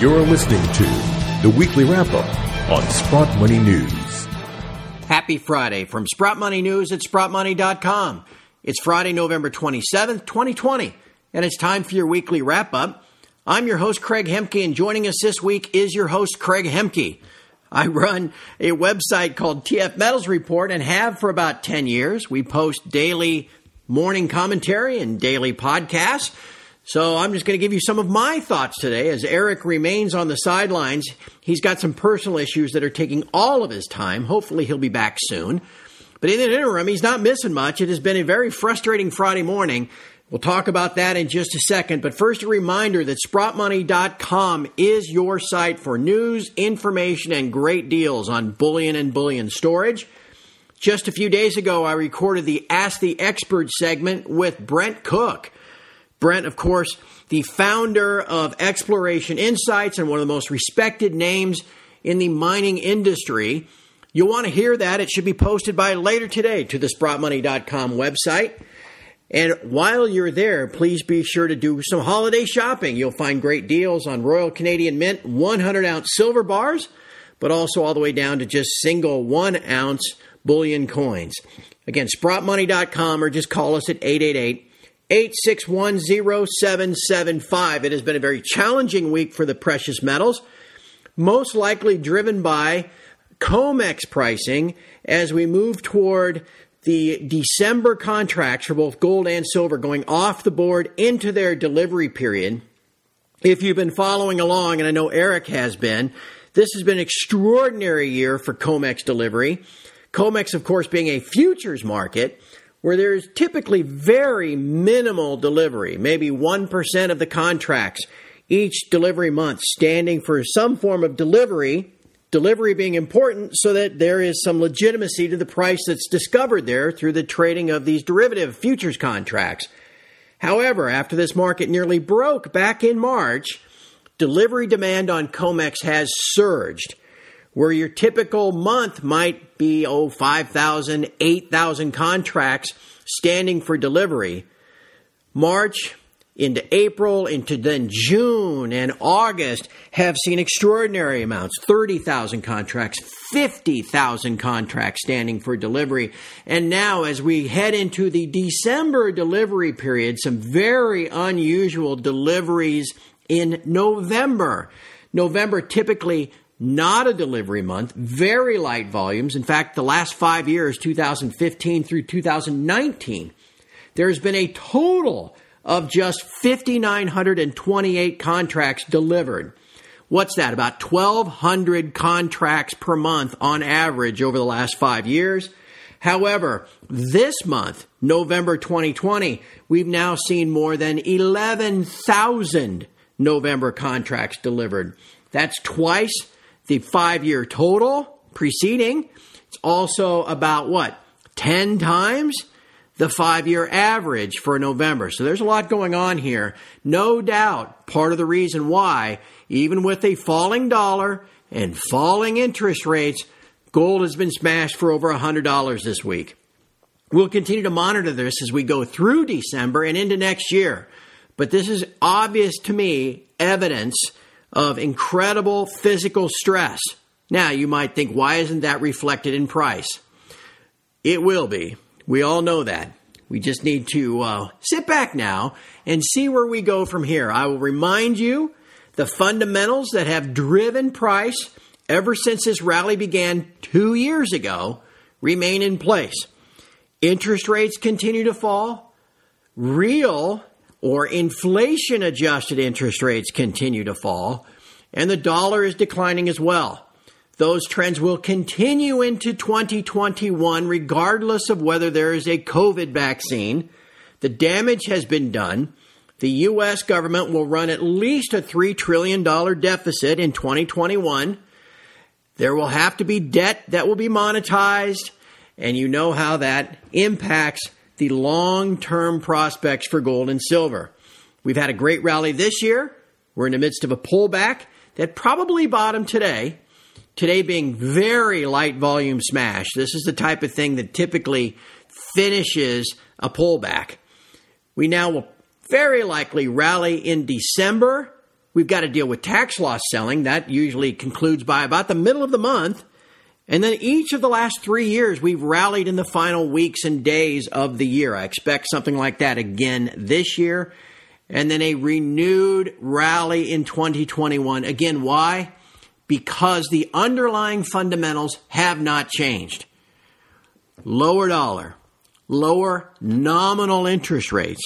You're listening to the weekly wrap up on Sprott Money News. Happy Friday from Sprott Money News at SprottMoney.com. It's Friday, November 27th, 2020, and it's time for your weekly wrap up. I'm your host, Craig Hemke, and joining us this week is your host, Craig Hemke. I run a website called TF Metals Report and have for about 10 years. We post daily morning commentary and daily podcasts. So I'm just going to give you some of my thoughts today as Eric remains on the sidelines. He's got some personal issues that are taking all of his time. Hopefully he'll be back soon. But in the interim, he's not missing much. It has been a very frustrating Friday morning. We'll talk about that in just a second. But first, a reminder that SprottMoney.com is your site for news, information, and great deals on bullion and bullion storage. Just a few days ago, I recorded the Ask the Expert segment with Brent Cook. Brent, of course, the founder of Exploration Insights and one of the most respected names in the mining industry. You'll want to hear that. It should be posted by later today to the sprottmoney.com website. And while you're there, please be sure to do some holiday shopping. You'll find great deals on Royal Canadian Mint 100 ounce silver bars, but also all the way down to just single one ounce bullion coins. Again, sprottmoney.com or just call us at 888 8610775. It has been a very challenging week for the precious metals, most likely driven by COMEX pricing as we move toward the December contracts for both gold and silver going off the board into their delivery period. If you've been following along, and I know Eric has been, this has been an extraordinary year for COMEX delivery. COMEX, of course, being a futures market where there's typically very minimal delivery, maybe 1% of the contracts each delivery month standing for some form of delivery, delivery being important so that there is some legitimacy to the price that's discovered there through the trading of these derivative futures contracts. However, after this market nearly broke back in March, delivery demand on COMEX has surged where your typical month might be, oh, 5,000, 8,000 contracts standing for delivery. March into April, into then June and August have seen extraordinary amounts 30,000 contracts, 50,000 contracts standing for delivery. And now, as we head into the December delivery period, some very unusual deliveries in November. November typically not a delivery month, very light volumes. In fact, the last five years, 2015 through 2019, there's been a total of just 5,928 contracts delivered. What's that? About 1,200 contracts per month on average over the last five years. However, this month, November 2020, we've now seen more than 11,000 November contracts delivered. That's twice the five year total preceding. It's also about what? 10 times the five year average for November. So there's a lot going on here. No doubt part of the reason why, even with a falling dollar and falling interest rates, gold has been smashed for over $100 this week. We'll continue to monitor this as we go through December and into next year. But this is obvious to me evidence of incredible physical stress. Now, you might think, why isn't that reflected in price? It will be. We all know that. We just need to uh, sit back now and see where we go from here. I will remind you the fundamentals that have driven price ever since this rally began two years ago remain in place. Interest rates continue to fall. Real or inflation adjusted interest rates continue to fall, and the dollar is declining as well. Those trends will continue into 2021 regardless of whether there is a COVID vaccine. The damage has been done. The U.S. government will run at least a $3 trillion deficit in 2021. There will have to be debt that will be monetized, and you know how that impacts the long term prospects for gold and silver. We've had a great rally this year. We're in the midst of a pullback that probably bottomed today. Today being very light volume smash. This is the type of thing that typically finishes a pullback. We now will very likely rally in December. We've got to deal with tax loss selling. That usually concludes by about the middle of the month. And then each of the last three years, we've rallied in the final weeks and days of the year. I expect something like that again this year. And then a renewed rally in 2021. Again, why? Because the underlying fundamentals have not changed. Lower dollar, lower nominal interest rates,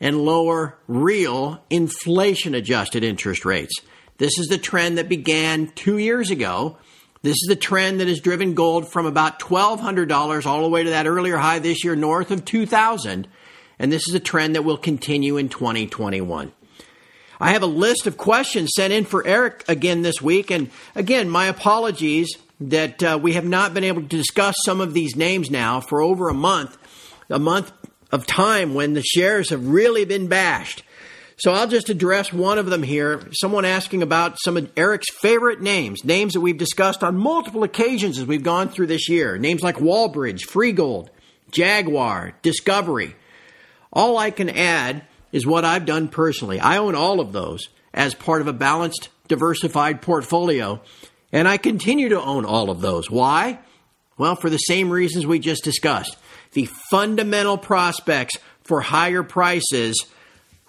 and lower real inflation adjusted interest rates. This is the trend that began two years ago this is the trend that has driven gold from about $1,200 all the way to that earlier high this year, north of 2000 And this is a trend that will continue in 2021. I have a list of questions sent in for Eric again this week. And again, my apologies that uh, we have not been able to discuss some of these names now for over a month, a month of time when the shares have really been bashed. So I'll just address one of them here. Someone asking about some of Eric's favorite names, names that we've discussed on multiple occasions as we've gone through this year. Names like Wallbridge, Freegold, Jaguar, Discovery. All I can add is what I've done personally. I own all of those as part of a balanced, diversified portfolio, and I continue to own all of those. Why? Well, for the same reasons we just discussed. The fundamental prospects for higher prices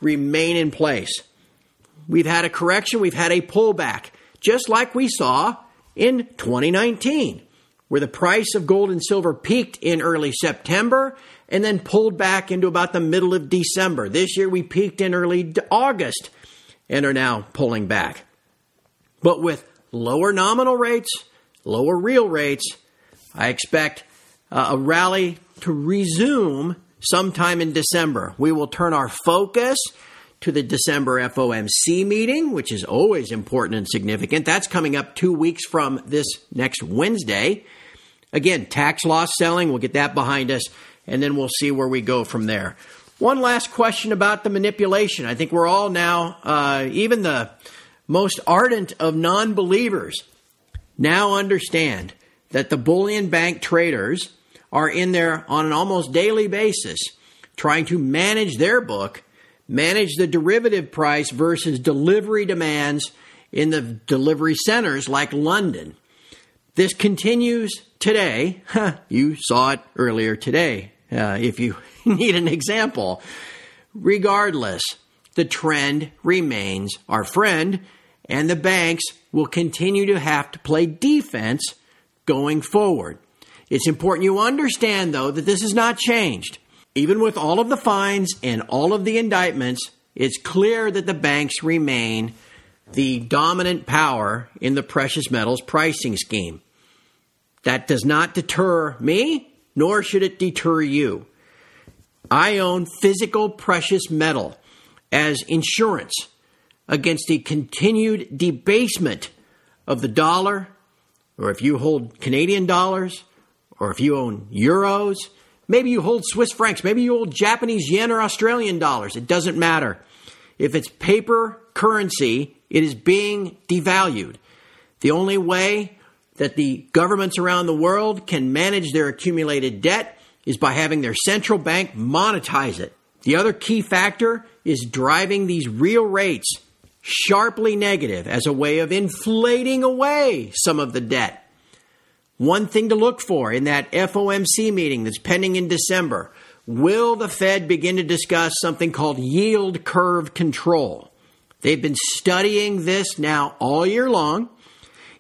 remain in place. We've had a correction, we've had a pullback, just like we saw in 2019, where the price of gold and silver peaked in early September and then pulled back into about the middle of December. This year we peaked in early August and are now pulling back. But with lower nominal rates, lower real rates, I expect uh, a rally to resume sometime in December. We will turn our focus to the December FOMC meeting, which is always important and significant. That's coming up two weeks from this next Wednesday. Again, tax loss selling, we'll get that behind us, and then we'll see where we go from there. One last question about the manipulation. I think we're all now, uh, even the most ardent of non believers, now understand that the bullion bank traders are in there on an almost daily basis trying to manage their book, manage the derivative price versus delivery demands in the delivery centers like London. This continues today. you saw it earlier today, uh, if you need an example. Regardless, the trend remains our friend, and the banks will continue to have to play defense going forward. It's important you understand, though, that this has not changed. Even with all of the fines and all of the indictments, it's clear that the banks remain the dominant power in the precious metals pricing scheme. That does not deter me, nor should it deter you. I own physical precious metal as insurance against the continued debasement of the dollar, or if you hold Canadian dollars, or if you own euros, maybe you hold Swiss francs, maybe you hold Japanese yen or Australian dollars. It doesn't matter. If it's paper currency, it is being devalued. The only way that the governments around the world can manage their accumulated debt is by having their central bank monetize it. The other key factor is driving these real rates sharply negative as a way of inflating away some of the debt. One thing to look for in that FOMC meeting that's pending in December will the Fed begin to discuss something called yield curve control? They've been studying this now all year long.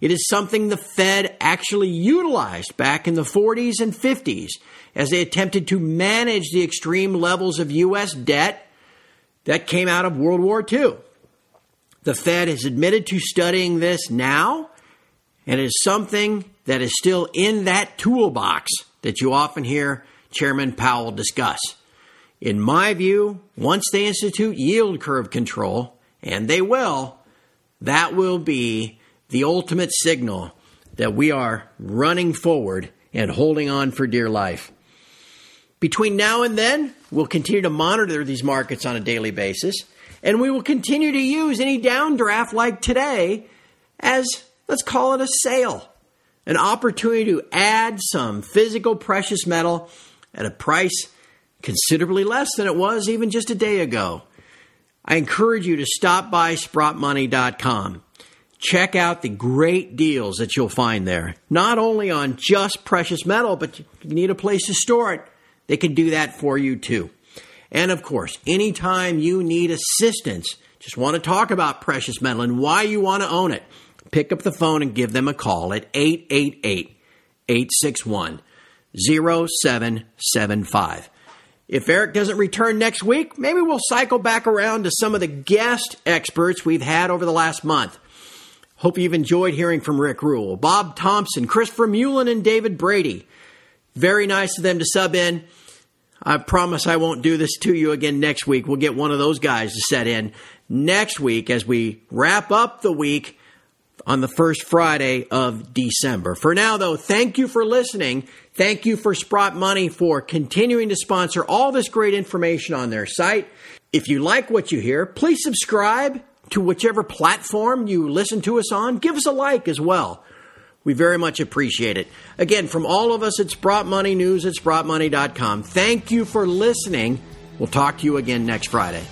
It is something the Fed actually utilized back in the 40s and 50s as they attempted to manage the extreme levels of U.S. debt that came out of World War II. The Fed has admitted to studying this now, and it is something that is still in that toolbox that you often hear Chairman Powell discuss. In my view, once they institute yield curve control, and they will, that will be the ultimate signal that we are running forward and holding on for dear life. Between now and then, we'll continue to monitor these markets on a daily basis, and we will continue to use any downdraft like today as, let's call it a sale an opportunity to add some physical precious metal at a price considerably less than it was even just a day ago. I encourage you to stop by sprottmoney.com. Check out the great deals that you'll find there, not only on just precious metal, but you need a place to store it. They can do that for you too. And of course, anytime you need assistance, just want to talk about precious metal and why you want to own it, pick up the phone and give them a call at 888 861 0775. If Eric doesn't return next week, maybe we'll cycle back around to some of the guest experts we've had over the last month. Hope you've enjoyed hearing from Rick Rule, Bob Thompson, Christopher Mullen, and David Brady. Very nice of them to sub in. I promise I won't do this to you again next week. We'll get one of those guys to set in next week as we wrap up the week on the first Friday of December. For now, though, thank you for listening. Thank you for Sprott Money for continuing to sponsor all this great information on their site. If you like what you hear, please subscribe to whichever platform you listen to us on. Give us a like as well. We very much appreciate it. Again, from all of us at Sprott Money News at SprottMoney.com, thank you for listening. We'll talk to you again next Friday.